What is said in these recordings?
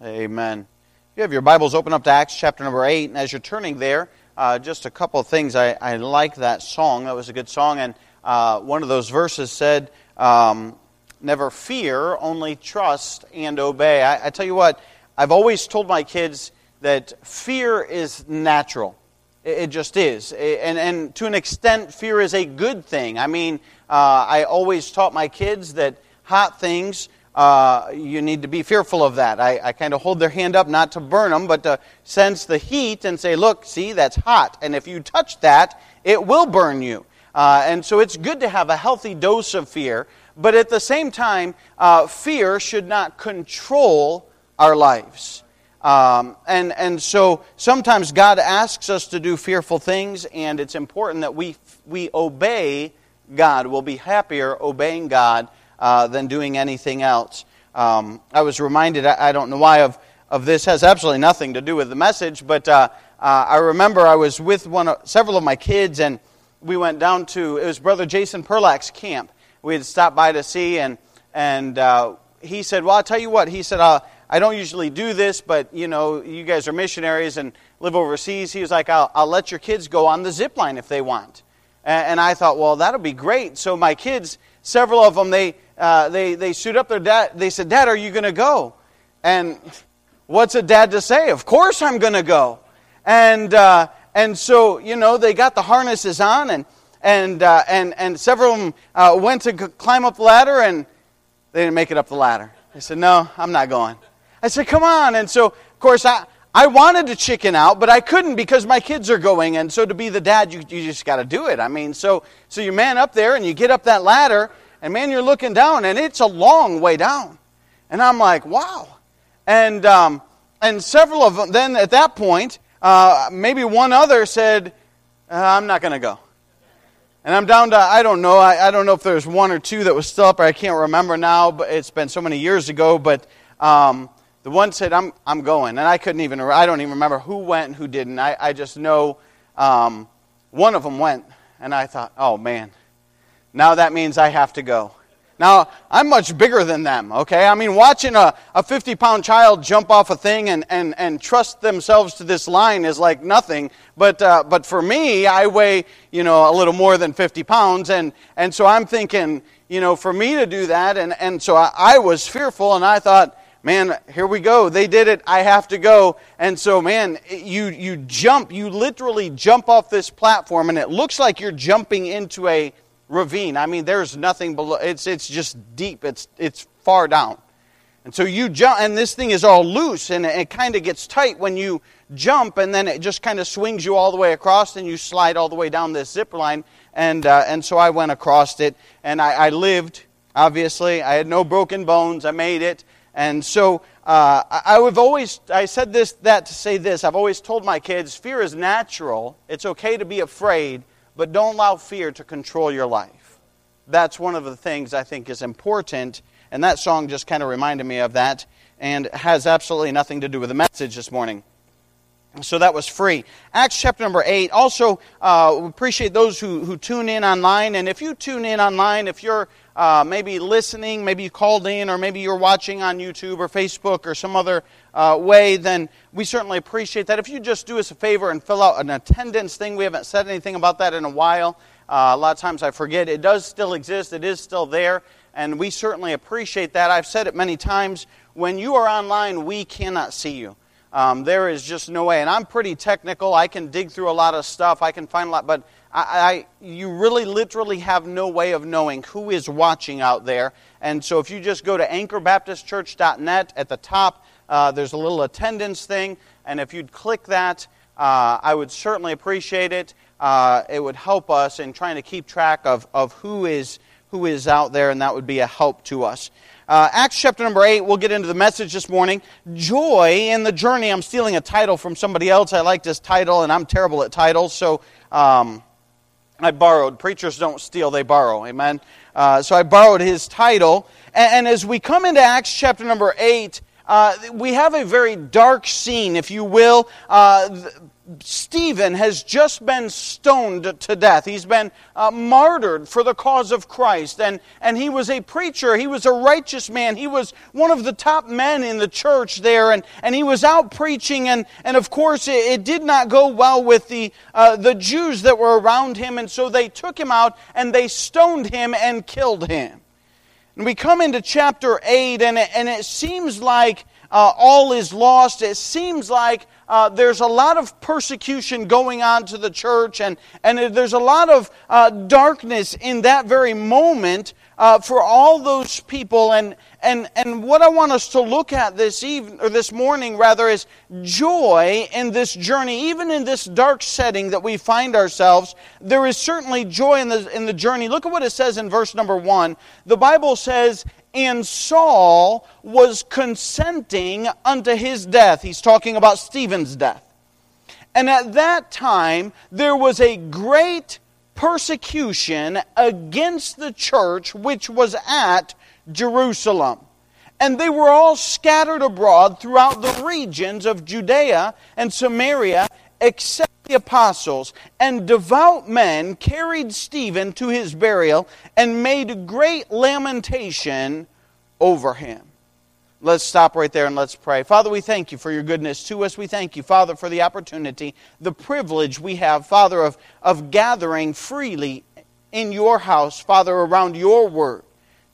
Amen. You have your Bibles open up to Acts chapter number 8, and as you're turning there, uh, just a couple of things. I, I like that song. That was a good song, and uh, one of those verses said, um, Never fear, only trust and obey. I, I tell you what, I've always told my kids that fear is natural. It, just is. And, and to an extent, fear is a good thing. I mean, uh, I always taught my kids that hot things uh, you need to be fearful of that. I, I kind of hold their hand up not to burn them, but to sense the heat and say, look, see, that's hot. And if you touch that, it will burn you. Uh, and so it's good to have a healthy dose of fear, but at the same time, uh, fear should not control our lives. Um, and, and so sometimes God asks us to do fearful things, and it's important that we, we obey God. We'll be happier obeying God uh, than doing anything else. Um, I was reminded, I, I, don't know why, of, of this has absolutely nothing to do with the message, but uh, uh, I remember I was with one of, several of my kids, and we went down to, it was Brother Jason Perlack's camp. We had stopped by to see, and, and uh, he said, Well, I'll tell you what. He said, I don't usually do this, but you know, you guys are missionaries and live overseas. He was like, I'll, I'll let your kids go on the zip line if they want. And, and I thought, well, that'll be great. So my kids, several of them, they, uh, they, they suit up their dad. They said, Dad, are you going to go? And what's a dad to say? Of course I'm going to go. And, uh, and so, you know, they got the harnesses on, and, and, uh, and, and several of them uh, went to climb up the ladder, and they didn't make it up the ladder. They said, No, I'm not going. I said, Come on. And so, of course, I, I wanted to chicken out, but I couldn't because my kids are going. And so, to be the dad, you, you just got to do it. I mean, so, so you man up there and you get up that ladder, and man, you're looking down, and it's a long way down. And I'm like, wow. And, um, and several of them, then at that point, uh, maybe one other said, uh, I'm not going to go. And I'm down to, I don't know, I, I, don't know if there's one or two that was still up, I can't remember now, but it's been so many years ago. But um, the one said, I'm, I'm going. And I couldn't even, I don't even remember who went and who didn't. I, I just know um, one of them went. And I thought, oh man, now that means I have to go. Now, I'm much bigger than them, okay? I mean, watching a, a 50 pound child jump off a thing and, and, and trust themselves to this line is like nothing. But, uh, but for me, I weigh, you know, a little more than 50 pounds. And, and so I'm thinking, you know, for me to do that, and, and so I, I was fearful and I thought, man, here we go. They did it. I have to go. And so, man, you, you jump, you literally jump off this platform, and it looks like you're jumping into a ravine. I mean, there's nothing below. It's, it's just deep. It's, it's far down. And so you jump, and this thing is all loose, and it, it kind of gets tight when you jump, and then it just kind of swings you all the way across, and you slide all the way down this zip line. And, uh, and so I went across it, and I, I, lived, obviously. I had no broken bones. I made it. And so uh, I, I've always, I said this, that to say this. I've always told my kids fear is natural. It's okay to be afraid, but don't allow fear to control your life. That's one of the things I think is important, and that song just kind of reminded me of that and has absolutely nothing to do with the message this morning. So that was free. Acts chapter number 8. Also, uh, appreciate those who, who tune in online. And if you tune in online, if you're uh, maybe listening, maybe you called in, or maybe you're watching on YouTube or Facebook or some other uh, way, then we certainly appreciate that. If you just do us a favor and fill out an attendance thing, we haven't said anything about that in a while. Uh, a lot of times I forget. It does still exist, it is still there, and we certainly appreciate that. I've said it many times. When you are online, we cannot see you. Um, there is just no way. And I'm pretty technical. I can dig through a lot of stuff. I can find a lot, but I, I, you really literally have no way of knowing who is watching out there. And so if you just go to anchorbaptistchurch.net at the top, uh, there's a little attendance thing. And if you'd click that, uh, I would certainly appreciate it. Uh, it would help us in trying to keep track of, of who, is, who is out there, and that would be a help to us. Uh, Acts chapter number 8, we'll get into the message this morning. Joy in the journey. I'm stealing a title from somebody else. I like this title, and I'm terrible at titles, so um, I borrowed. Preachers don't steal, they borrow. Amen. Uh, so I borrowed his title. And, and, as we come into Acts chapter number 8, uh, we have a very dark scene, if you will. Uh, Stephen has just been stoned to death. He's been uh, martyred for the cause of Christ. And, and he was a preacher. He was a righteous man. He was one of the top men in the church there. And, and he was out preaching. And, and of course, it, it did not go well with the, uh, the Jews that were around him. And so they took him out and they stoned him and killed him. And we come into chapter 8, and it, and it seems like uh, all is lost. It seems like uh, there's a lot of persecution going on to the church, and, and there's a lot of uh, darkness in that very moment uh, for all those people. And, and, and what I want us to look at this evening, or this morning rather, is joy in this journey. Even in this dark setting that we find ourselves, there is certainly joy in the, in the journey. Look at what it says in verse number one. The Bible says, and Saul was consenting unto his death. He's talking about Stephen's death. And at that time, there was a great persecution against the church which was at Jerusalem. And they were all scattered abroad throughout the regions of Judea and Samaria, except the apostles. And devout men carried Stephen to his burial and made great lamentation over him. Let's stop right there and let's pray. Father, we thank you for your goodness to us. We thank you, Father, for the opportunity, the privilege we have, Father, of, of gathering freely in your house, Father, around your word,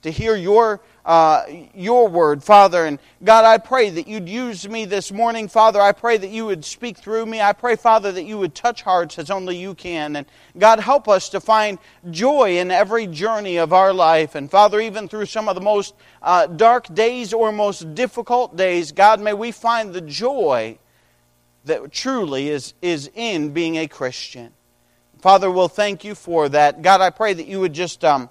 to hear your uh, your word, Father. And God, I pray that you'd use me this morning, Father. I pray that you would speak through me. I pray, Father, that you would touch hearts as only you can. And God, help us to find joy in every journey of our life. And Father, even through some of the most uh, dark days or most difficult days, God, may we find the joy that truly is, is in being a Christian. Father, we'll thank you for that. God, I pray that you would just. Um,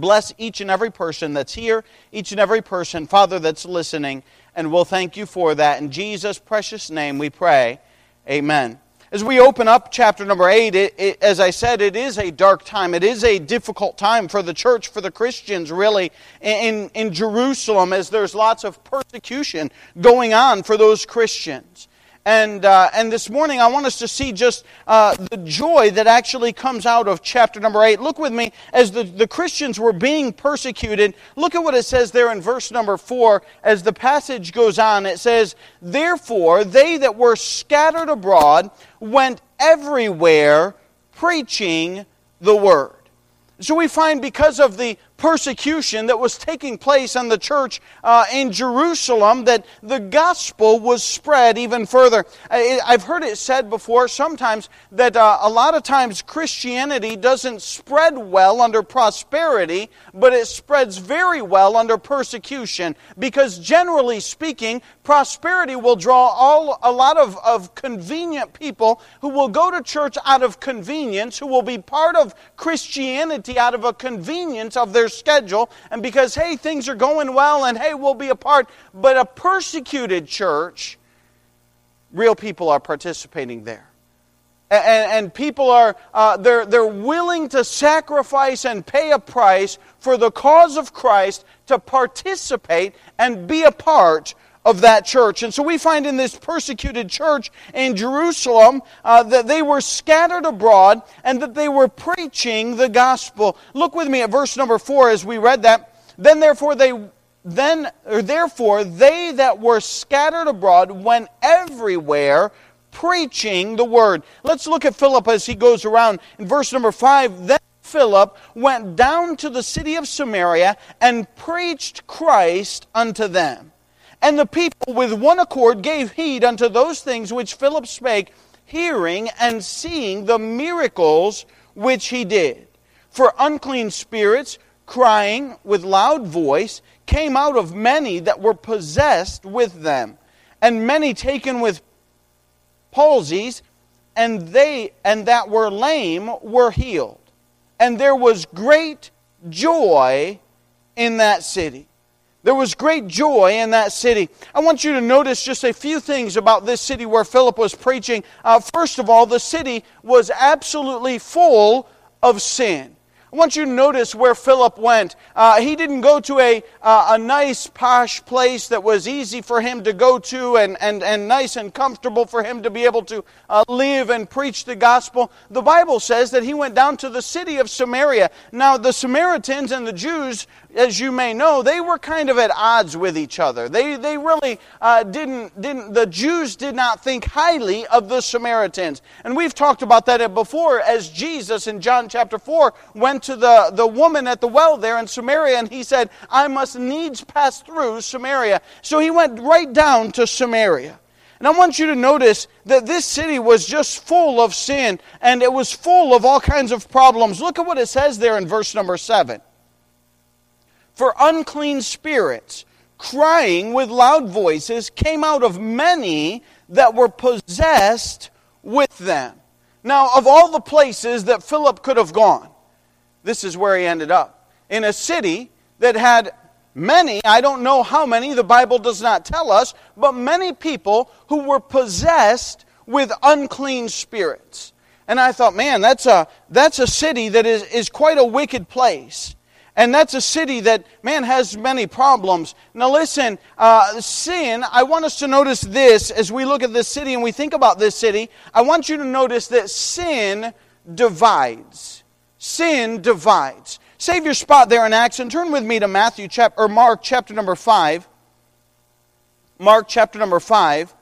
Bless each and every person that's here, each and every person, Father, that's listening, and we'll thank you for that. In Jesus' precious name we pray. Amen. As we open up chapter number 8, it, it, as I said, it is a dark time. It is a difficult time for the church, for the Christians, really, in, in Jerusalem, as there's lots of persecution going on for those Christians. And, uh, and this morning, I want us to see just uh, the joy that actually comes out of chapter number 8. Look with me, as the, the Christians were being persecuted, look at what it says there in verse number 4 as the passage goes on. It says, Therefore, they that were scattered abroad went everywhere preaching the word. So we find because of the persecution that was taking place in the church uh, in Jerusalem that the gospel was spread even further. I've heard it said before sometimes that uh, a lot of times Christianity doesn't spread well under prosperity, but it spreads very well under persecution because generally speaking, prosperity will draw all, a lot of, of convenient people who will go to church out of convenience, who will be part of Christianity out of a convenience of their schedule, and because, hey, things are going well, and hey, we'll be a part. But a persecuted church, real people are participating there. And, and people are uh, they're, they're willing to sacrifice and pay a price for the cause of Christ to participate and be a part of that church. And so we find in this persecuted church in Jerusalem uh, that they were scattered abroad and that they were preaching the gospel. Look with me at verse number four as we read that. Then therefore they then or therefore they that were scattered abroad went everywhere preaching the word. Let's look at Philip as he goes around in verse number five. Then Philip went down to the city of Samaria and preached Christ unto them. And the people with one accord gave heed unto those things which Philip spake, hearing and seeing the miracles which he did. For unclean spirits, crying with loud voice, came out of many that were possessed with them, and many taken with palsies, and they and that were lame were healed. And there was great joy in that city. There was great joy in that city. I want you to notice just a few things about this city where Philip was preaching. Uh, first of all, the city was absolutely full of sin. I want you to notice where Philip went. Uh, he didn't go to a, uh, a nice, posh place that was easy for him to go to and, and, and nice and comfortable for him to be able to uh, live and preach the gospel. The Bible says that he went down to the city of Samaria. Now, the Samaritans and the Jews as you may know, they were kind of at odds with each other. They, they really uh, didn't, didn't, the Jews did not think highly of the Samaritans. And we've talked about that before as Jesus in John chapter 4 went to the, the woman at the well there in Samaria and he said, I must needs pass through Samaria. So he went right down to Samaria. And I want you to notice that this city was just full of sin and it was full of all kinds of problems. Look at what it says there in verse number 7 for unclean spirits, crying with loud voices, came out of many that were possessed with them. Now, of all the places that Philip could have gone, this is where he ended up. In a city that had many, I don't know how many, the Bible does not tell us, but many people who were possessed with unclean spirits. And I thought, man, that's a, that's a city that is, is quite a wicked place. And that's a city that, man, has many problems. Now, listen, uh, sin, I want us to notice this as we look at this city and we think about this city. I want you to notice that sin divides. Sin divides. Save your spot there in Acts and turn with me to Matthew chapter, or Mark chapter number 5. Mark chapter number 5.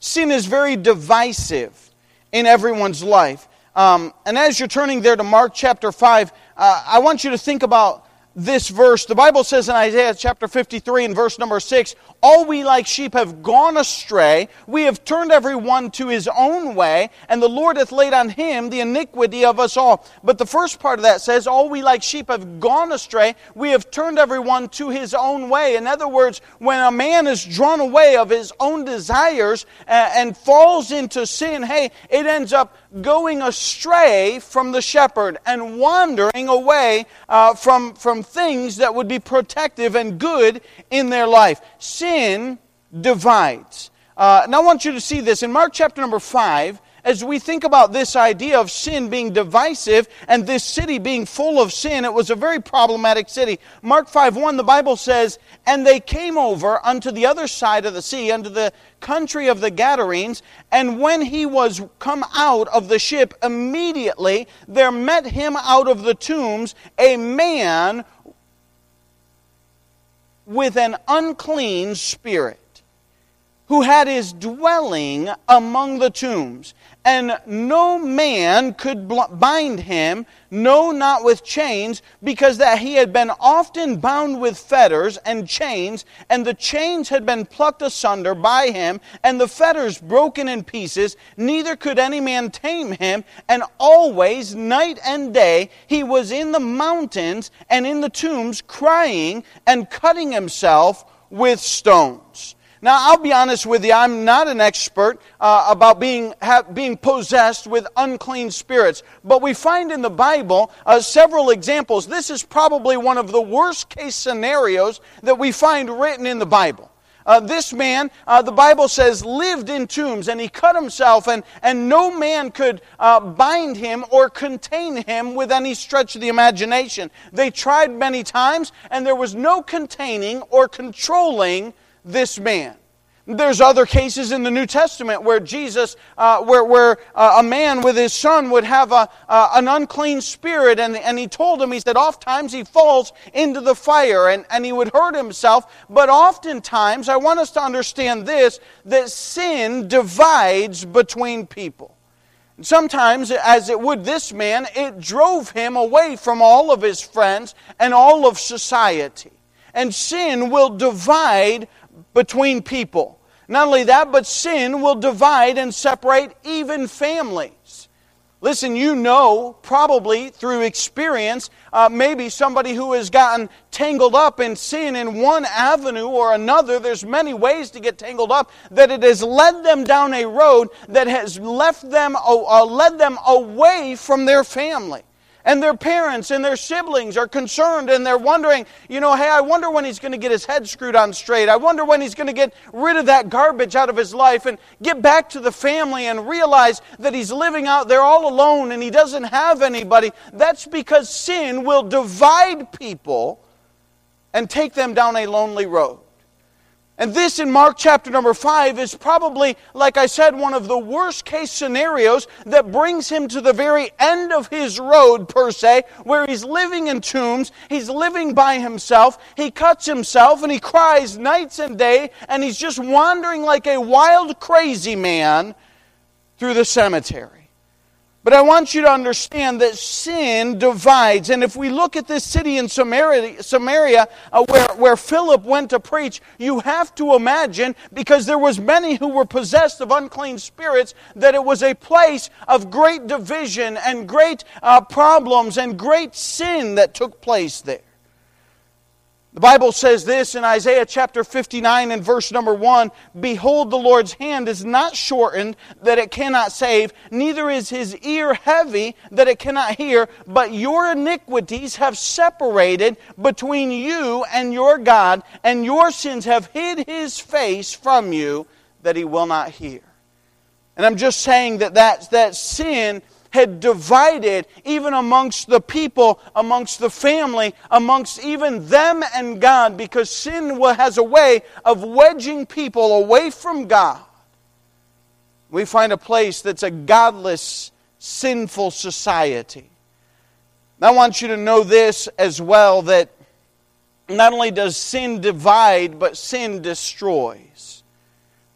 Sin is very divisive in everyone's life. Um, and as you're turning there to Mark chapter 5, uh, I want you to think about this verse. The Bible says in Isaiah chapter 53 and verse number 6 All we like sheep have gone astray. We have turned every one to his own way, and the Lord hath laid on him the iniquity of us all. But the first part of that says, All we like sheep have gone astray. We have turned every one to his own way. In other words, when a man is drawn away of his own desires and, and falls into sin, hey, it ends up going astray from the shepherd and wandering away uh, from, from things that would be protective and good in their life. Sin divides. Uh, now, I want you to see this in Mark chapter number 5 as we think about this idea of sin being divisive and this city being full of sin, it was a very problematic city. Mark 5 1, the Bible says, And they came over unto the other side of the sea, unto the country of the Gadarenes, and when he was come out of the ship, immediately there met him out of the tombs a man with an unclean spirit who had his dwelling among the tombs and no man could bind him, no, not with chains, because that he had been often bound with fetters and chains, and the chains had been plucked asunder by him, and the fetters broken in pieces, neither could any man tame him, and always, night and day, he was in the mountains and in the tombs, crying and cutting himself with stones. Now, I'll be honest with you, I'm not an expert uh, about being, ha- being possessed with unclean spirits, but we find in the Bible uh, several examples. This is probably one of the worst case scenarios that we find written in the Bible. Uh, this man, uh, the Bible says, lived in tombs and he cut himself, and, and no man could uh, bind him or contain him with any stretch of the imagination. They tried many times, and there was no containing or controlling this man. There's other cases in the New Testament where Jesus, uh, where, where uh, a man with his son would have a, uh, an unclean spirit, and, and he told him, he said, oftentimes he falls into the fire and, and he would hurt himself. But oftentimes, I want us to understand this that sin divides between people. Sometimes, as it would this man, it drove him away from all of his friends and all of society. And sin will divide between people. Not only that, but sin will divide and separate even families. Listen, you know, probably through experience, uh, maybe somebody who has gotten tangled up in sin in one avenue or another. There's many ways to get tangled up that it has led them down a road that has left them, uh, led them away from their family. And their parents and their siblings are concerned and they're wondering, you know, hey, I wonder when he's going to get his head screwed on straight. I wonder when he's going to get rid of that garbage out of his life and get back to the family and realize that he's living out there all alone and he doesn't have anybody. That's because sin will divide people and take them down a lonely road. And this in Mark chapter number 5 is probably, like I said, one of the worst case scenarios that brings him to the very end of his road, per se, where he's living in tombs, he's living by himself, he cuts himself, and he cries nights and day, and he's just wandering like a wild, crazy man through the cemetery. But I want you to understand that sin divides. And if we look at this city in Samaria, Samaria uh, where, where Philip went to preach, you have to imagine, because there was many who were possessed of unclean spirits, that it was a place of great division and great uh, problems and great sin that took place there. The Bible says this in Isaiah chapter 59 and verse number 1 Behold, the Lord's hand is not shortened that it cannot save, neither is his ear heavy that it cannot hear, but your iniquities have separated between you and your God, and your sins have hid his face from you that he will not hear. And I'm just saying that that, that sin had divided even amongst the people, amongst the family, amongst even them and God, because sin has a way of wedging people away from God. We find a place that's a godless, sinful society. I want you to know this as well that not only does sin divide, but sin destroys.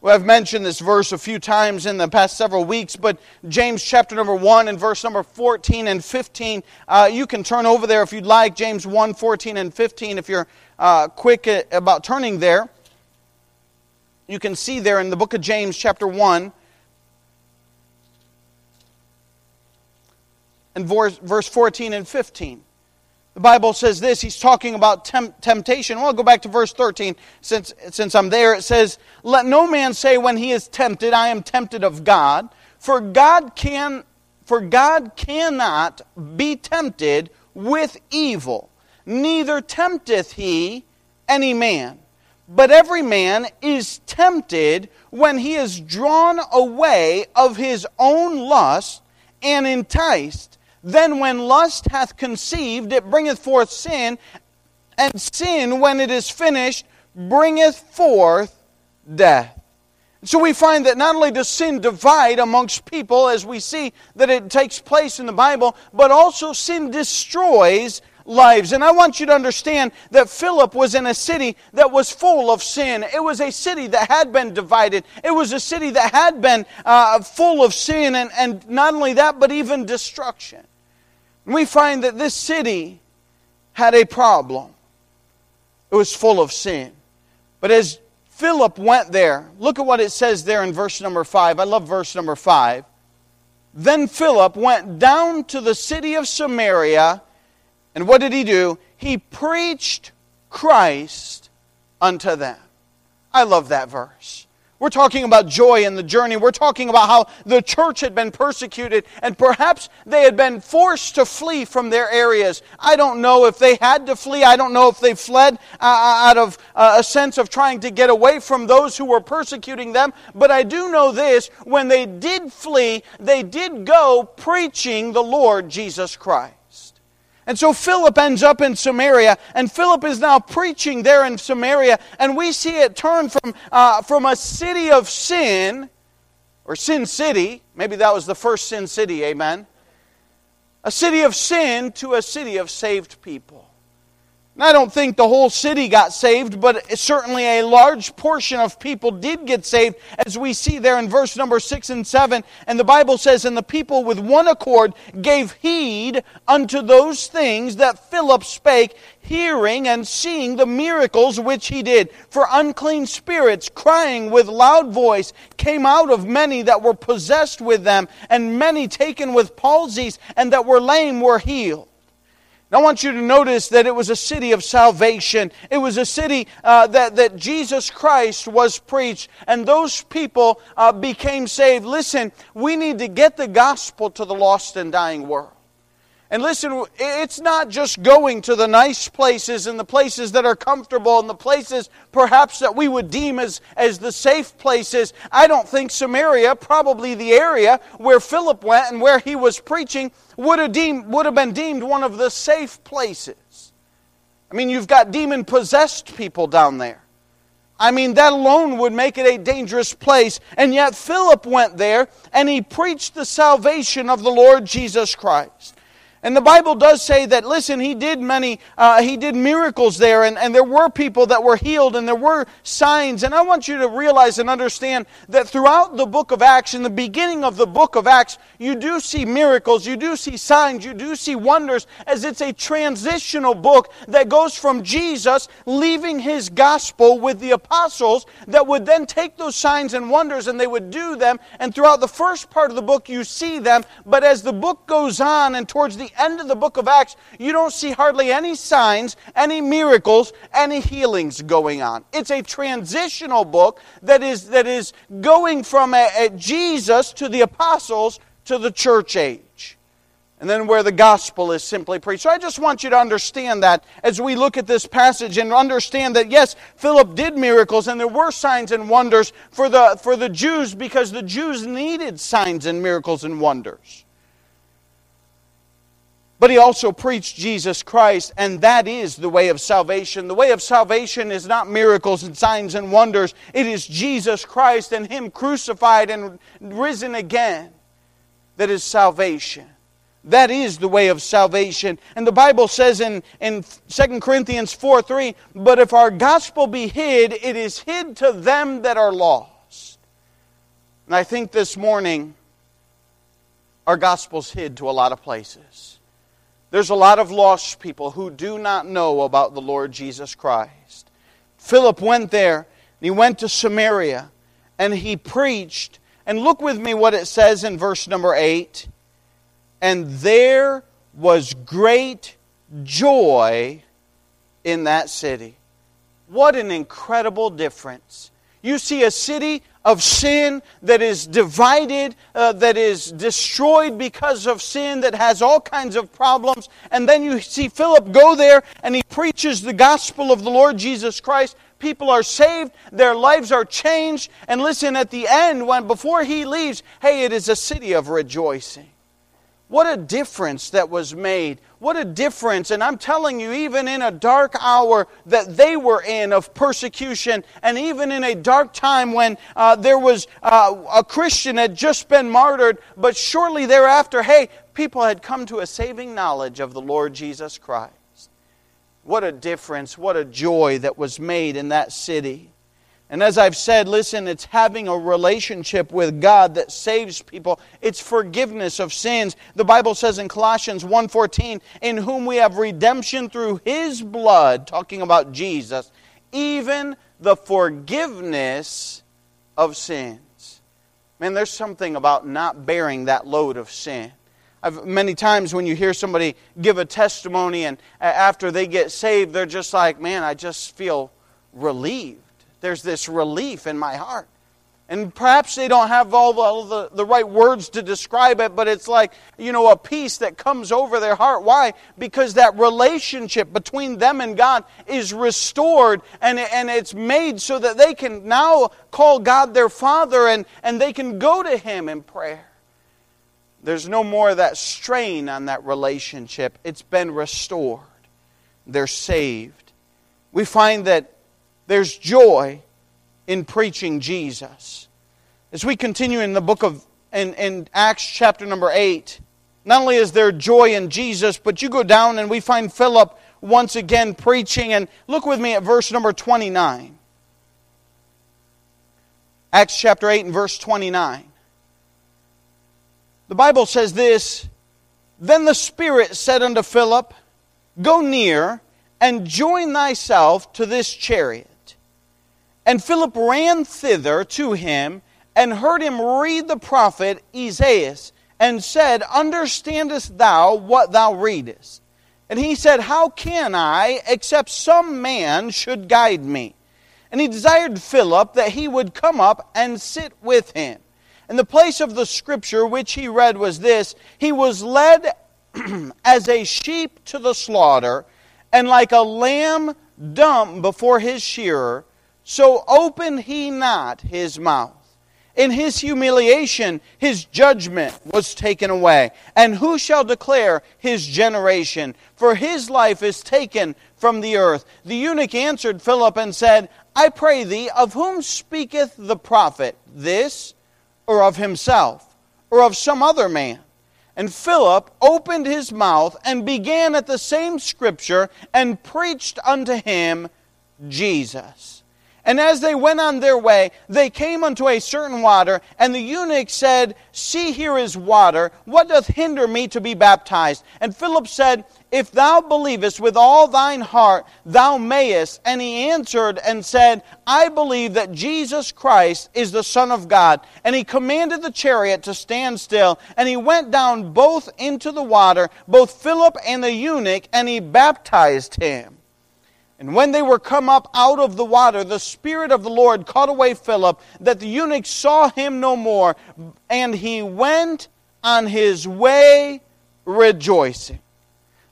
Well, I've mentioned this verse a few times in the past several weeks, but James chapter number 1 and verse number 14 and 15, uh, you can turn over there if you'd like. James 1, 14 and 15, if you're uh, quick about turning there. You can see there in the book of James chapter 1 and verse 14 and 15. The Bible says this. He's talking about temp- temptation. Well, I'll go back to verse 13 since, since I'm there. It says, Let no man say when he is tempted, I am tempted of God. For God can for God cannot be tempted with evil, neither tempteth he any man. But every man is tempted when he is drawn away of his own lust and enticed. Then when lust hath conceived, it bringeth forth sin, and sin, when it is finished, bringeth forth death. So we find that not only does sin divide amongst people, as we see that it takes place in the Bible, but also sin destroys lives. And I want you to understand that Philip was in a city that was full of sin. It was a city that had been divided. It was a city that had been uh, full of sin, and, and not only that, but even destruction we find that this city had a problem. It was full of sin. But as Philip went there, look at what it says there in verse number 5. I love verse number 5. Then Philip went down to the city of Samaria, and what did he do? He preached Christ unto them. I love that verse. We're talking about joy in the journey. We're talking about how the church had been persecuted and perhaps they had been forced to flee from their areas. I don't know if they had to flee. I don't know if they fled uh, uh out of uh, a sense of trying to get away from those who were persecuting them. But I do know this when they did flee, they did go preaching the Lord Jesus Christ. And so Philip ends up in Samaria, and Philip is now preaching there in Samaria, and we see it turn from, uh, from a city of sin, or Sin City, maybe that was the first Sin City, amen, a city of sin to a city of saved people. I don't think the whole city got saved, but certainly a large portion of people did get saved, as we see there in verse number 6 and 7. And the Bible says, And the people with one accord gave heed unto those things that Philip spake, hearing and seeing the miracles which he did. For unclean spirits, crying with loud voice, came out of many that were possessed with them, and many taken with palsies, and that were lame were healed. I want you to notice that it was a city of salvation. It was a city uh, that, that Jesus Christ was preached, and those people uh, became saved. Listen, we need to get the gospel to the lost and dying world. And listen, it's not just going to the nice places and the places that are comfortable and the places perhaps that we would deem as, as the safe places. I don't think Samaria, probably the area where Philip went and where he was preaching, would have, deemed, would have been deemed one of the safe places. I mean, you've got demon possessed people down there. I mean, that alone would make it a dangerous place. And yet, Philip went there and he preached the salvation of the Lord Jesus Christ. And the Bible does say that, listen, he did many, uh, he did miracles there, and, and there were people that were healed, and there were signs. And I want you to realize and understand that throughout the book of Acts, in the beginning of the book of Acts, you do see miracles, you do see signs, you do see wonders, as it's a transitional book that goes from Jesus leaving his gospel with the apostles that would then take those signs and wonders and they would do them. And throughout the first part of the book, you see them. But as the book goes on and towards the end of the book of Acts, you don't see hardly any signs, any miracles, any healings going on. It's a transitional book that is, that is going from a, a Jesus to the apostles to the church age. And then where the gospel is simply preached. So I just want you to understand that as we look at this passage and understand that yes, Philip did miracles and there were signs and wonders for the, for the Jews because the Jews needed signs and miracles and wonders. But he also preached Jesus Christ, and that is the way of salvation. The way of salvation is not miracles and signs and wonders, it is Jesus Christ and Him crucified and risen again that is salvation. That is the way of salvation. And the Bible says in, in 2 Corinthians 4 3, But if our gospel be hid, it is hid to them that are lost. And I think this morning, our gospel's hid to a lot of places. There's a lot of lost people who do not know about the Lord Jesus Christ. Philip went there, he went to Samaria, and he preached. And look with me what it says in verse number 8. And there was great joy in that city. What an incredible difference. You see a city of sin that is divided, uh, that is destroyed because of sin, that has all kinds of problems. And then you see Philip go there and he preaches the gospel of the Lord Jesus Christ. People are saved, their lives are changed. And listen, at the end, when before he leaves, hey, it is a city of rejoicing. What a difference that was made. What a difference. And I'm telling you, even in a dark hour that they were in of persecution, and even in a dark time when uh, there was uh, a Christian had just been martyred, but shortly thereafter, hey, people had come to a saving knowledge of the Lord Jesus Christ. What a difference, what a joy that was made in that city. And as I've said, listen, it's having a relationship with God that saves people. It's forgiveness of sins. The Bible says in Colossians 1:14, "In whom we have redemption through his blood," talking about Jesus, even the forgiveness of sins. Man, there's something about not bearing that load of sin. I've, many times when you hear somebody give a testimony and after they get saved, they're just like, man, I just feel relieved there's this relief in my heart. And perhaps they don't have all the, the, the, right words to describe it, but it's like, you know, a peace that comes over their heart. Why? Because that relationship between them and God is restored and, and it's made so that they can now call God their Father and, and they can go to Him in prayer. There's no more that strain on that relationship. It's been restored. They're saved. We find that there's joy in preaching Jesus. As we continue in the book of in, in Acts chapter number 8, not only is there joy in Jesus, but you go down and we find Philip once again preaching. And look with me at verse number 29. Acts chapter 8 and verse 29. The Bible says this Then the Spirit said unto Philip, Go near and join thyself to this chariot. And Philip ran thither to him and heard him read the prophet Isaiah and said, Understandest thou what thou readest? And he said, How can I, except some man should guide me? And he desired Philip that he would come up and sit with him. And the place of the scripture which he read was this He was led as a sheep to the slaughter, and like a lamb dumb before his shearer, so opened he not his mouth. In his humiliation, his judgment was taken away. And who shall declare his generation? For his life is taken from the earth. The eunuch answered Philip and said, I pray thee, of whom speaketh the prophet? This, or of himself, or of some other man? And Philip opened his mouth and began at the same scripture and preached unto him Jesus. And as they went on their way, they came unto a certain water, and the eunuch said, See, here is water. What doth hinder me to be baptized? And Philip said, If thou believest with all thine heart, thou mayest. And he answered and said, I believe that Jesus Christ is the Son of God. And he commanded the chariot to stand still, and he went down both into the water, both Philip and the eunuch, and he baptized him. And when they were come up out of the water, the Spirit of the Lord caught away Philip, that the eunuch saw him no more, and he went on his way rejoicing.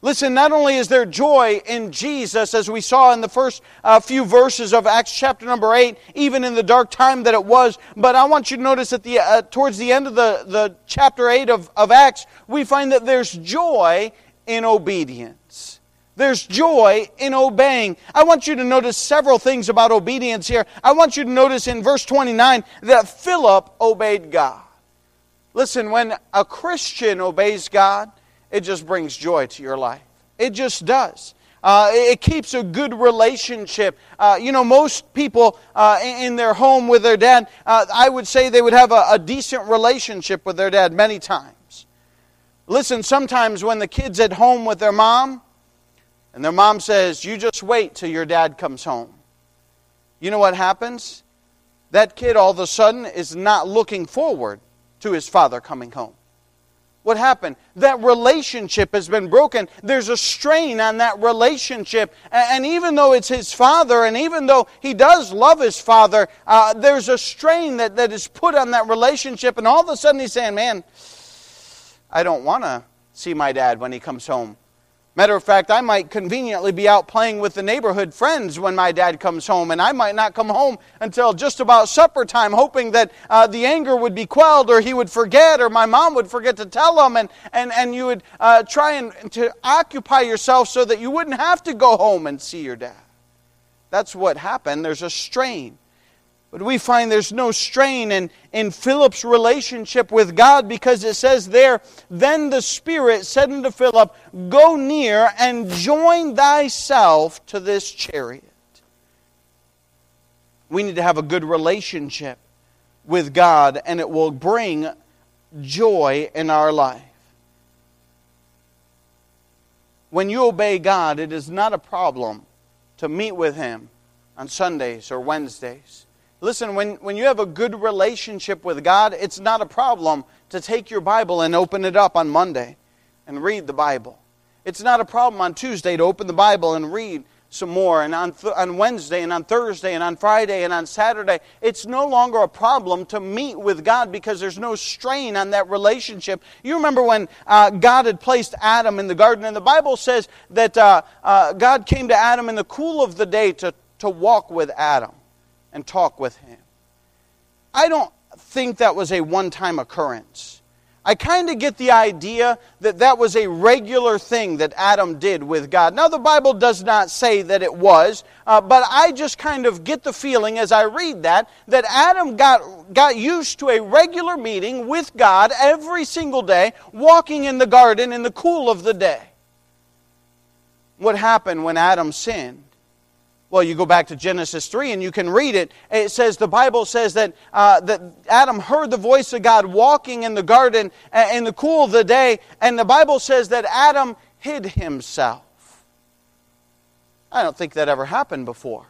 Listen, not only is there joy in Jesus, as we saw in the first uh, few verses of Acts chapter number 8, even in the dark time that it was, but I want you to notice that the, uh, towards the end of the, the chapter 8 of, of Acts, we find that there's joy in obedience. There's joy in obeying. I want you to notice several things about obedience here. I want you to notice in verse 29 that Philip obeyed God. Listen, when a Christian obeys God, it just brings joy to your life. It just does. Uh, it keeps a good relationship. Uh, you know, most people uh, in their home with their dad, uh, I would say they would have a, a decent relationship with their dad many times. Listen, sometimes when the kid's at home with their mom, and their mom says, You just wait till your dad comes home. You know what happens? That kid all of a sudden is not looking forward to his father coming home. What happened? That relationship has been broken. There's a strain on that relationship. And even though it's his father, and even though he does love his father, uh, there's a strain that, that is put on that relationship. And all of a sudden he's saying, Man, I don't want to see my dad when he comes home. Matter of fact, I might conveniently be out playing with the neighborhood friends when my dad comes home, and I might not come home until just about supper time, hoping that uh, the anger would be quelled, or he would forget, or my mom would forget to tell him, and, and, and you would uh, try and to occupy yourself so that you wouldn't have to go home and see your dad. That's what happened. There's a strain. But we find there's no strain in, in Philip's relationship with God because it says there, Then the Spirit said unto Philip, Go near and join thyself to this chariot. We need to have a good relationship with God, and it will bring joy in our life. When you obey God, it is not a problem to meet with Him on Sundays or Wednesdays. Listen, when, when you have a good relationship with God, it's not a problem to take your Bible and open it up on Monday and read the Bible. It's not a problem on Tuesday to open the Bible and read some more, and on, th- on Wednesday, and on Thursday, and on Friday, and on Saturday. It's no longer a problem to meet with God because there's no strain on that relationship. You remember when uh, God had placed Adam in the garden, and the Bible says that uh, uh, God came to Adam in the cool of the day to, to walk with Adam and talk with him. I don't think that was a one time occurrence. I kind of get the idea that that was a regular thing that Adam did with God. Now, the Bible does not say that it was, uh, but I just kind of get the feeling as I read that that Adam got, got used to a regular meeting with God every single day, walking in the garden in the cool of the day. What happened when Adam sinned? Well, you go back to Genesis 3 and you can read it. It says, the Bible says that, uh, that Adam heard the voice of God walking in the garden in the cool of the day, and the Bible says that Adam hid himself. I don't think that ever happened before.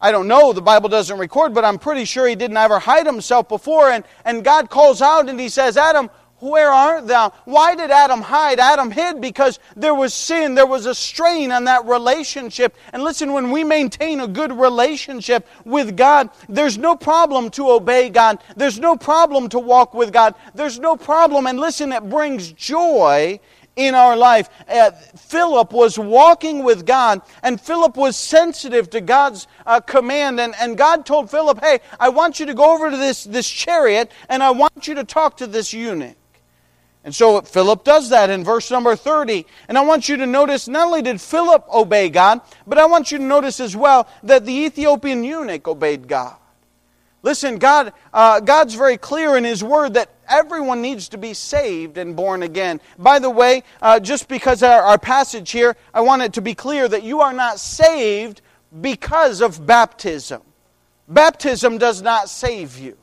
I don't know, the Bible doesn't record, but I'm pretty sure he didn't ever hide himself before. And, and God calls out and he says, Adam, where art thou? Why did Adam hide? Adam hid because there was sin. There was a strain on that relationship. And listen, when we maintain a good relationship with God, there's no problem to obey God. There's no problem to walk with God. There's no problem. And listen, it brings joy in our life. Uh, Philip was walking with God, and Philip was sensitive to God's uh, command. And, and God told Philip, Hey, I want you to go over to this, this chariot, and I want you to talk to this eunuch. And so Philip does that in verse number 30. And I want you to notice not only did Philip obey God, but I want you to notice as well that the Ethiopian eunuch obeyed God. Listen, God, uh, God's very clear in His Word that everyone needs to be saved and born again. By the way, uh, just because our, our passage here, I want it to be clear that you are not saved because of baptism. Baptism does not save you.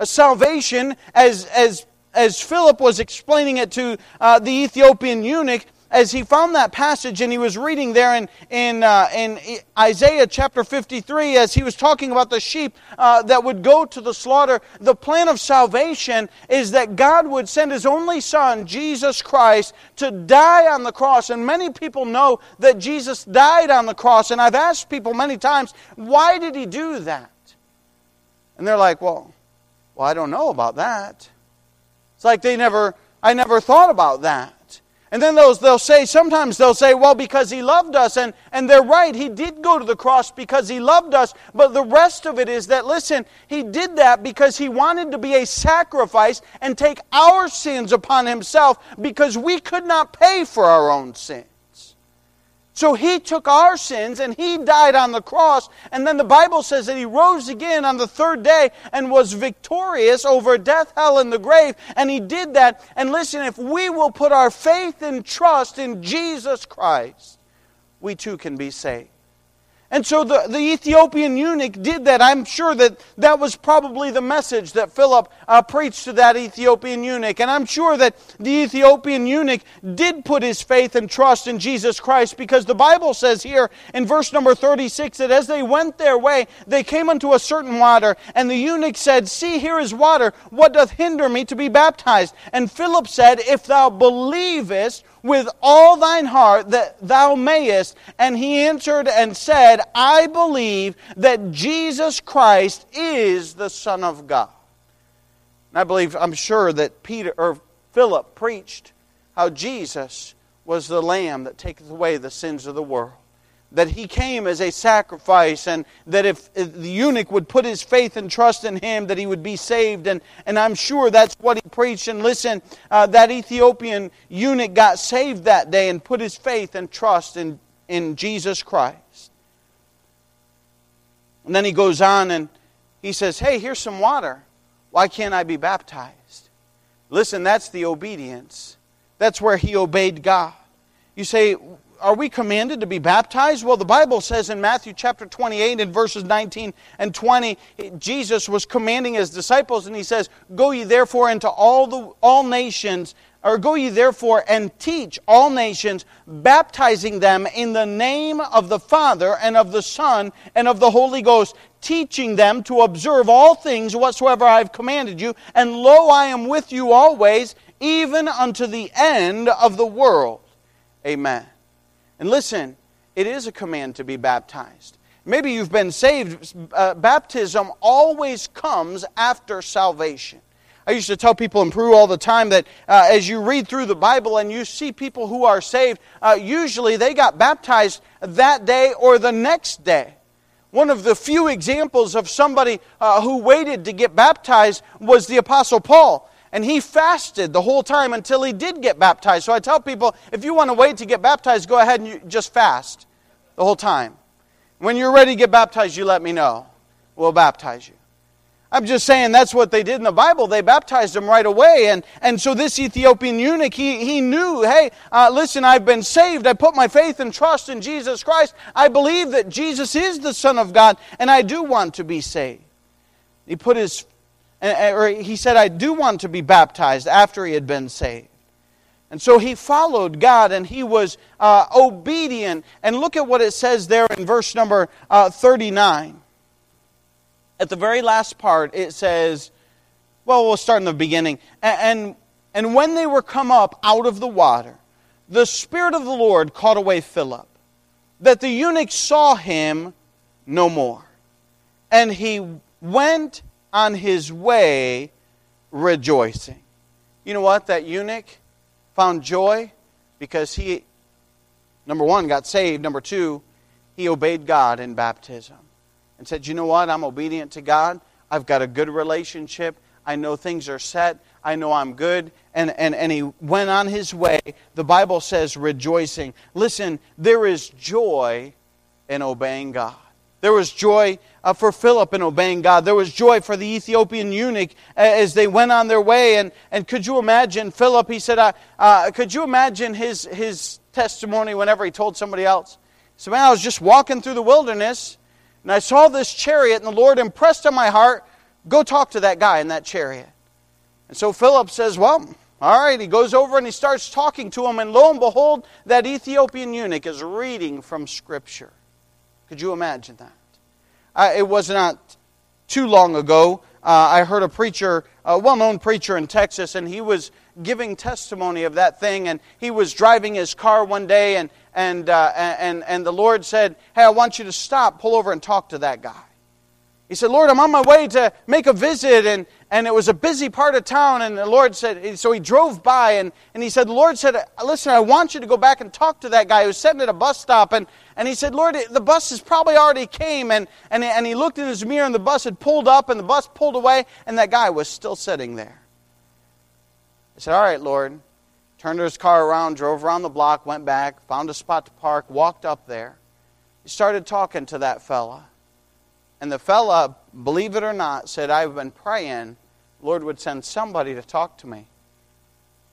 A salvation, as, as, as Philip was explaining it to uh, the Ethiopian eunuch, as he found that passage and he was reading there in, in, uh, in Isaiah chapter 53, as he was talking about the sheep uh, that would go to the slaughter, the plan of salvation is that God would send his only Son, Jesus Christ, to die on the cross. And many people know that Jesus died on the cross. And I've asked people many times, why did he do that? And they're like, well, well, I don't know about that. It's like they never, I never thought about that. And then those, they'll say, sometimes they'll say, well, because he loved us. And, and they're right. He did go to the cross because he loved us. But the rest of it is that, listen, he did that because he wanted to be a sacrifice and take our sins upon himself because we could not pay for our own sin. So he took our sins and he died on the cross. And then the Bible says that he rose again on the third day and was victorious over death, hell, and the grave. And he did that. And listen, if we will put our faith and trust in Jesus Christ, we too can be saved. And so the, the Ethiopian eunuch did that. I'm sure that that was probably the message that Philip uh, preached to that Ethiopian eunuch. And I'm sure that the Ethiopian eunuch did put his faith and trust in Jesus Christ because the Bible says here in verse number 36 that as they went their way, they came unto a certain water. And the eunuch said, See, here is water. What doth hinder me to be baptized? And Philip said, If thou believest, with all thine heart that thou mayest. And he answered and said, I believe that Jesus Christ is the Son of God. And I believe, I'm sure that Peter or Philip preached how Jesus was the Lamb that taketh away the sins of the world that he came as a sacrifice and that if, the eunuch would put his faith and trust in him that he would be saved. And, and i'm sure that's what he preached. And listen uh, that ethiopian eunuch got saved that day and put his faith and trust in, in jesus christ. And then he goes on and he says hey here's some water. Why can't i be baptized? Listen that's the obedience. That's where he obeyed god. You say are we commanded to be baptized? Well, the Bible says in Matthew chapter 28 and verses 19 and 20, Jesus was commanding his disciples and he says, "Go ye therefore into all the all nations, or go ye therefore and teach all nations, baptizing them in the name of the Father and of the Son and of the Holy Ghost, teaching them to observe all things whatsoever I have commanded you, and lo I am with you always, even unto the end of the world." Amen. And listen, it is a command to be baptized. Maybe you've been saved. Uh, baptism always comes after salvation. I used to tell people in Peru all the time that uh, as you read through the Bible and you see people who are saved, uh, usually they got baptized that day or the next day. One of the few examples of somebody uh, who waited to get baptized was the Apostle Paul. And he fasted the whole time until he did get baptized. So I tell people if you want to wait to get baptized, go ahead and you just fast the whole time. When you're ready to get baptized, you let me know. We'll baptize you. I'm just saying that's what they did in the Bible. They baptized him right away. And, and so this Ethiopian eunuch, he, he knew, hey, uh, listen, I've been saved. I put my faith and trust in Jesus Christ. I believe that Jesus is the Son of God, and I do want to be saved. He put his or he said, I do want to be baptized after he had been saved. And so he followed God and he was uh, obedient. And look at what it says there in verse number uh, 39. At the very last part, it says, well, we'll start in the beginning. And, and, and when they were come up out of the water, the Spirit of the Lord caught away Philip, that the eunuch saw him no more. And he went on his way rejoicing. You know what? That eunuch found joy because he, number one, got saved. Number two, he obeyed God in baptism and said, You know what? I'm obedient to God. I've got a good relationship. I know things are set. I know I'm good. And, and, and he went on his way. The Bible says rejoicing. Listen, there is joy in obeying God. There was joy uh, for Philip in obeying God. There was joy for the Ethiopian eunuch as they went on their way. And, and could you imagine Philip? He said, uh, uh, Could you imagine his, his testimony whenever he told somebody else? He said, Man, I was just walking through the wilderness and I saw this chariot, and the Lord impressed on my heart, Go talk to that guy in that chariot. And so Philip says, Well, all right. He goes over and he starts talking to him, and lo and behold, that Ethiopian eunuch is reading from Scripture. Could you imagine that? Uh, it was not too long ago. Uh, I heard a preacher, a well known preacher in Texas, and he was giving testimony of that thing. And he was driving his car one day, and, and, uh, and, and the Lord said, Hey, I want you to stop, pull over, and talk to that guy. He said, Lord, I'm on my way to make a visit, and, and it was a busy part of town. And the Lord said, so he drove by, and, and he said, The Lord said, Listen, I want you to go back and talk to that guy who's sitting at a bus stop. And, and he said, Lord, the bus has probably already came. And, and, and he looked in his mirror, and the bus had pulled up, and the bus pulled away, and that guy was still sitting there. He said, All right, Lord. Turned his car around, drove around the block, went back, found a spot to park, walked up there. He started talking to that fella. And the fella, believe it or not, said, I've been praying, Lord would send somebody to talk to me.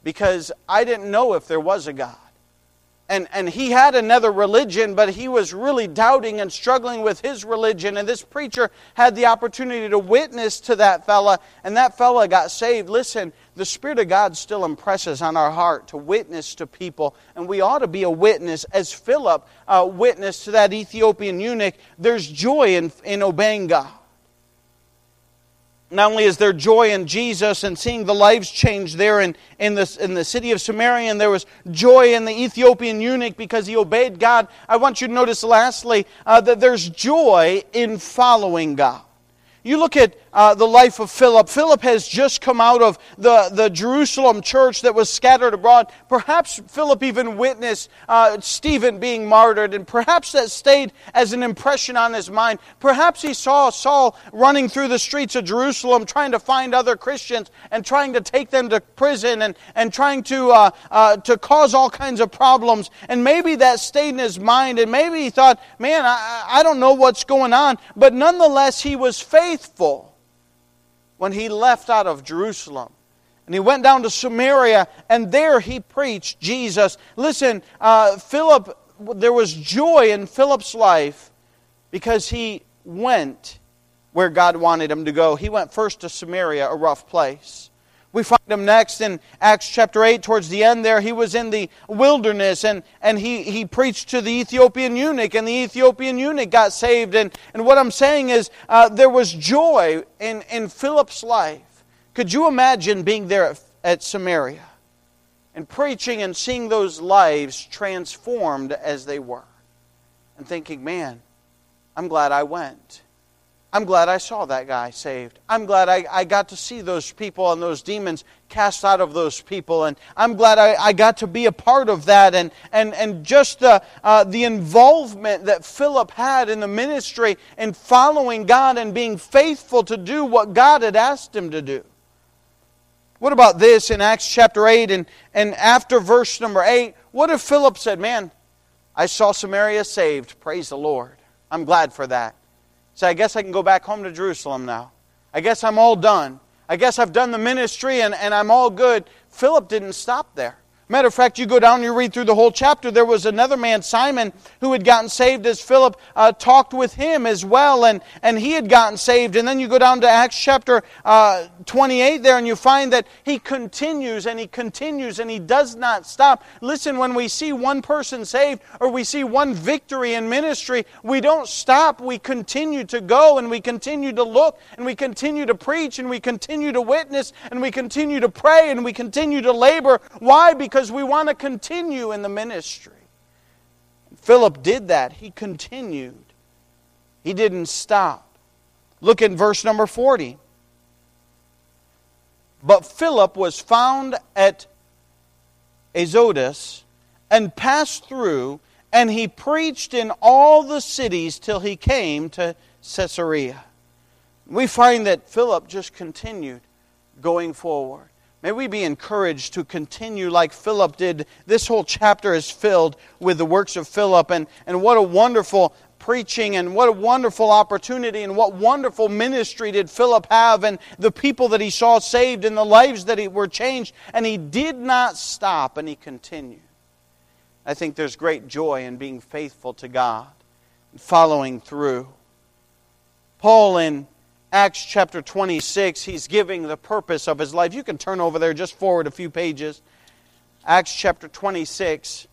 Because I didn't know if there was a God and, and he had another religion, but he was really doubting and struggling with his religion. And this preacher had the opportunity to witness to that fella, and that fella got saved. Listen, the Spirit of God still impresses on our heart to witness to people, and we ought to be a witness, as Philip uh, witnessed to that Ethiopian eunuch. There's joy in, in obeying God. Not only is there joy in Jesus and seeing the lives change there in, in, the, in the city of Samaria, and there was joy in the Ethiopian eunuch because he obeyed God, I want you to notice lastly uh, that there's joy in following God. You look at uh, the life of Philip. Philip has just come out of the, the Jerusalem church that was scattered abroad. Perhaps Philip even witnessed uh, Stephen being martyred, and perhaps that stayed as an impression on his mind. Perhaps he saw Saul running through the streets of Jerusalem trying to find other Christians and trying to take them to prison and, and trying to, uh, uh to cause all kinds of problems. And maybe that stayed in his mind, and maybe he thought, man, I, I don't know what's going on. But nonetheless, he was faithful when he left out of Jerusalem. And he went down to Samaria, and there he preached Jesus. Listen, uh, Philip, there was joy in Philip's life because he went where God wanted him to go. He went first to Samaria, a rough place. We find him next in Acts chapter 8, towards the end there. He was in the wilderness and, and he, he preached to the Ethiopian eunuch, and the Ethiopian eunuch got saved. And, and what I'm saying is, uh, there was joy in, in Philip's life. Could you imagine being there at, at Samaria and preaching and seeing those lives transformed as they were? And thinking, man, I'm glad I went. I'm glad I saw that guy saved. I'm glad I, I got to see those people and those demons cast out of those people. And I'm glad I, I got to be a part of that. And, and, and just the, uh, the involvement that Philip had in the ministry and following God and being faithful to do what God had asked him to do. What about this in Acts chapter 8 and, and after verse number 8? What if Philip said, Man, I saw Samaria saved. Praise the Lord. I'm glad for that. So I guess I can go back home to Jerusalem now. I guess I'm all done. I guess I've done the ministry and, and I'm all good. Philip didn't stop there. Matter of fact, you go down and you read through the whole chapter. There was another man, Simon, who had gotten saved as Philip uh, talked with him as well, and, and he had gotten saved. And then you go down to Acts chapter uh, 28 there, and you find that he continues and he continues and he does not stop. Listen, when we see one person saved or we see one victory in ministry, we don't stop. We continue to go and we continue to look and we continue to preach and we continue to witness and we continue to pray and we continue to labor. Why? Because because we want to continue in the ministry. Philip did that. He continued, he didn't stop. Look at verse number 40. But Philip was found at Azotus, and passed through, and he preached in all the cities till he came to Caesarea. We find that Philip just continued going forward. May we be encouraged to continue like Philip did. This whole chapter is filled with the works of Philip, and, and what a wonderful preaching and what a wonderful opportunity and what wonderful ministry did Philip have and the people that he saw saved and the lives that he were changed. And he did not stop and he continued. I think there's great joy in being faithful to God and following through. Paul in Acts chapter 26, he's giving the purpose of his life. You can turn over there just forward a few pages. Acts chapter 26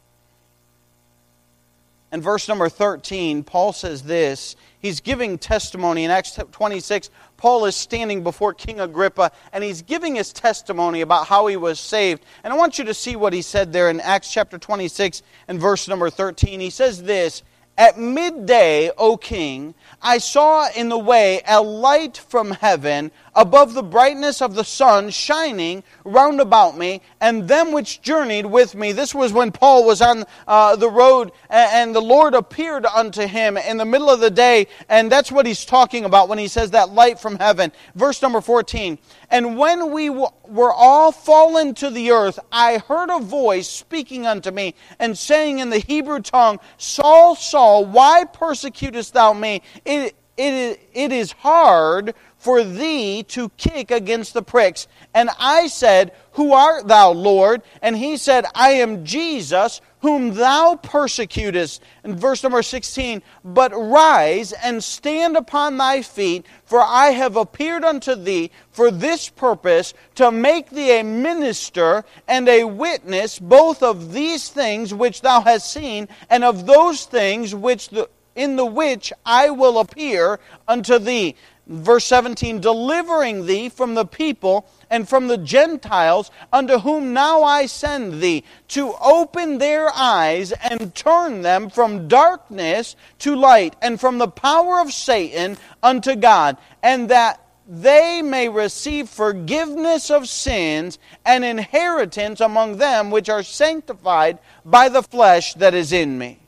and verse number 13, Paul says this. He's giving testimony in Acts 26. Paul is standing before King Agrippa and he's giving his testimony about how he was saved. And I want you to see what he said there in Acts chapter 26 and verse number 13. He says this At midday, O king, I saw in the way a light from heaven above the brightness of the sun shining round about me, and them which journeyed with me. This was when Paul was on uh, the road, and, and the Lord appeared unto him in the middle of the day, and that's what he's talking about when he says that light from heaven. Verse number 14. And when we were all fallen to the earth, I heard a voice speaking unto me, and saying in the Hebrew tongue, Saul, Saul, why persecutest thou me? It, it, it is hard for thee to kick against the pricks. And I said, Who art thou, Lord? And he said, I am Jesus, whom thou persecutest. In verse number 16, But rise and stand upon thy feet, for I have appeared unto thee for this purpose, to make thee a minister and a witness both of these things which thou hast seen, and of those things which the in the which I will appear unto thee verse 17, delivering thee from the people and from the Gentiles unto whom now I send thee, to open their eyes and turn them from darkness to light, and from the power of Satan unto God, and that they may receive forgiveness of sins and inheritance among them which are sanctified by the flesh that is in me.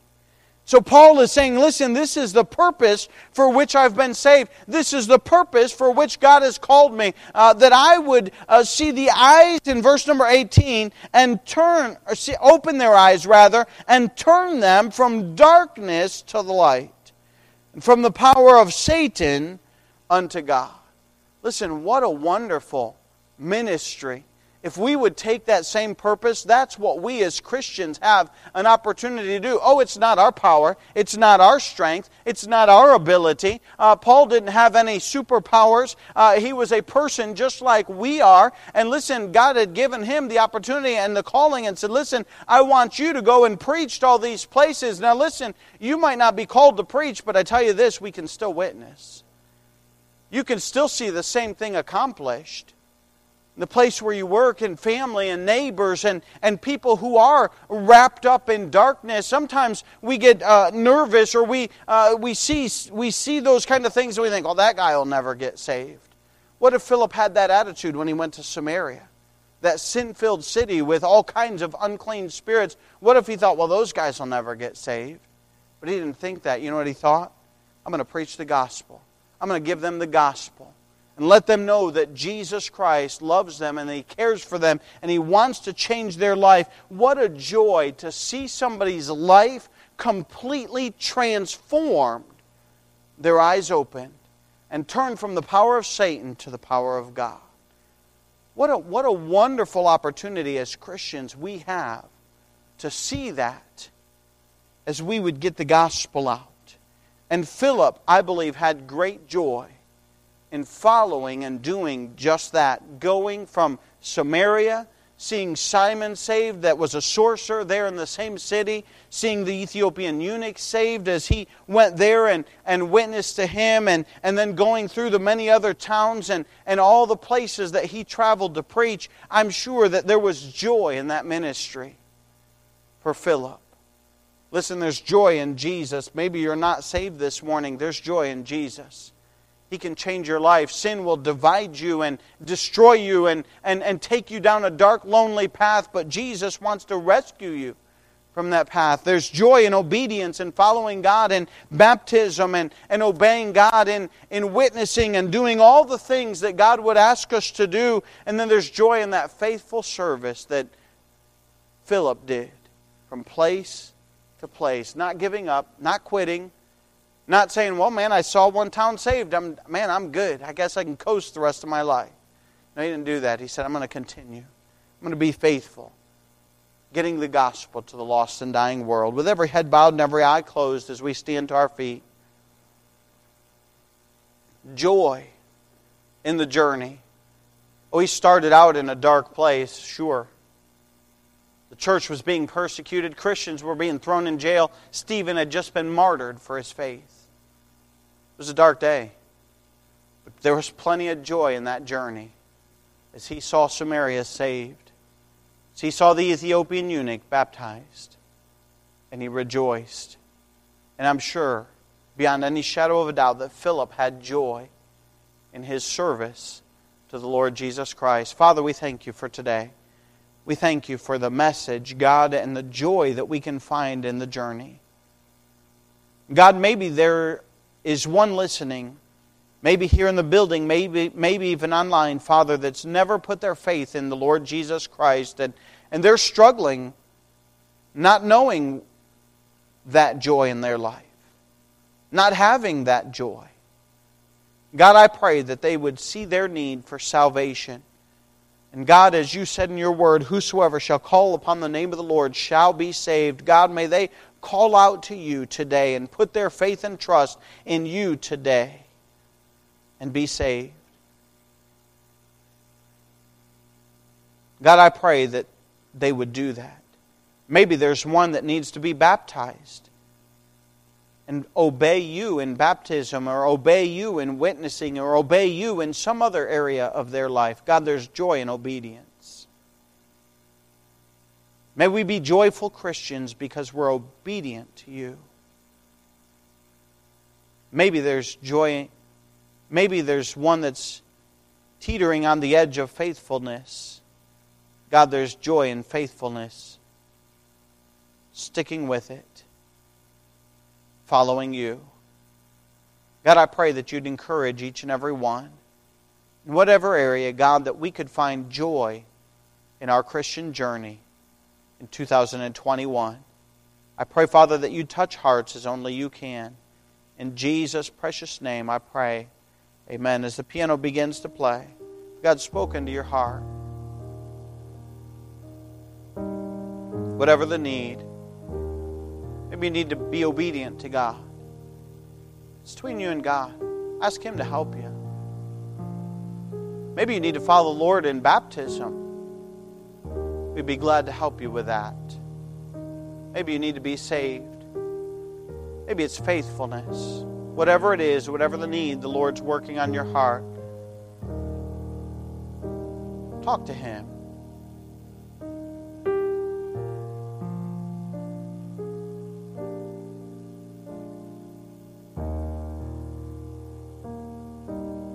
So Paul is saying, listen, this is the purpose for which I've been saved. This is the purpose for which God has called me. Uh, that I would uh, see the eyes in verse number 18 and turn, or see, open their eyes rather, and turn them from darkness to the light, from the power of Satan unto God. Listen, what a wonderful ministry if we would take that same purpose, that's what we as Christians have an opportunity to do. Oh, it's not our power. It's not our strength. It's not our ability. Uh, Paul didn't have any superpowers. Uh, he was a person just like we are. And listen, God had given him the opportunity and the calling and said, Listen, I want you to go and preach to all these places. Now, listen, you might not be called to preach, but I tell you this, we can still witness. You can still see the same thing accomplished the place where you work and family and neighbors and, and people who are wrapped up in darkness. Sometimes we get uh, nervous or we, uh, we, see, we see those kind of things and we think, oh, that guy will never get saved. What if Philip had that attitude when he went to Samaria? That sin filled city with all kinds of unclean spirits. What if he thought, well, those guys will never get saved? But he didn't think that. You know what he thought? I'm going to preach the gospel, I'm going to give them the gospel and let them know that Jesus Christ loves them and He cares for them and He wants to change their life. What a joy to see somebody's life completely transformed, their eyes opened, and turned from the power of Satan to the power of God. What a, what a wonderful opportunity as Christians we have to see that as we would get the gospel out. And Philip, I believe, had great joy in following and doing just that. Going from Samaria, seeing Simon saved, that was a sorcerer there in the same city, seeing the Ethiopian eunuch saved as he went there and, and witnessed to him, and, and then going through the many other towns and, and all the places that he traveled to preach. I'm sure that there was joy in that ministry for Philip. Listen, there's joy in Jesus. Maybe you're not saved this morning. There's joy in Jesus. He can change your life. Sin will divide you and destroy you and, and, and take you down a dark, lonely path, but Jesus wants to rescue you from that path. There's joy in obedience and following God and baptism and, and obeying God in, in witnessing and doing all the things that God would ask us to do. And then there's joy in that faithful service that Philip did from place to place, not giving up, not quitting, not saying, well, man, I saw one town saved. I'm, man, I'm good. I guess I can coast the rest of my life. No, he didn't do that. He said, I'm going to continue. I'm going to be faithful getting the gospel to the lost and dying world. With every head bowed and every eye closed as we stand to our feet. Joy in the journey. Oh, he started out in a dark place, sure. The church was being persecuted, Christians were being thrown in jail. Stephen had just been martyred for his faith. It was a dark day. But there was plenty of joy in that journey as he saw Samaria saved. as he saw the Ethiopian eunuch baptized, and he rejoiced. And I'm sure, beyond any shadow of a doubt, that Philip had joy in his service to the Lord Jesus Christ. Father, we thank you for today. We thank you for the message, God, and the joy that we can find in the journey. God, maybe there is one listening maybe here in the building, maybe, maybe even online, Father, that's never put their faith in the Lord Jesus Christ, and, and they're struggling not knowing that joy in their life, not having that joy. God, I pray that they would see their need for salvation. And God, as you said in your word, whosoever shall call upon the name of the Lord shall be saved. God, may they call out to you today and put their faith and trust in you today and be saved. God, I pray that they would do that. Maybe there's one that needs to be baptized and obey you in baptism or obey you in witnessing or obey you in some other area of their life. God, there's joy in obedience. May we be joyful Christians because we're obedient to you. Maybe there's joy Maybe there's one that's teetering on the edge of faithfulness. God, there's joy in faithfulness, sticking with it, following you. God, I pray that you'd encourage each and every one, in whatever area, God, that we could find joy in our Christian journey in 2021. I pray, Father, that you'd touch hearts as only you can. In Jesus' precious name, I pray. Amen. As the piano begins to play, God's spoken to your heart. Whatever the need, maybe you need to be obedient to God. It's between you and God. Ask Him to help you. Maybe you need to follow the Lord in baptism. We'd be glad to help you with that. Maybe you need to be saved. Maybe it's faithfulness. Whatever it is, whatever the need, the Lord's working on your heart. Talk to Him.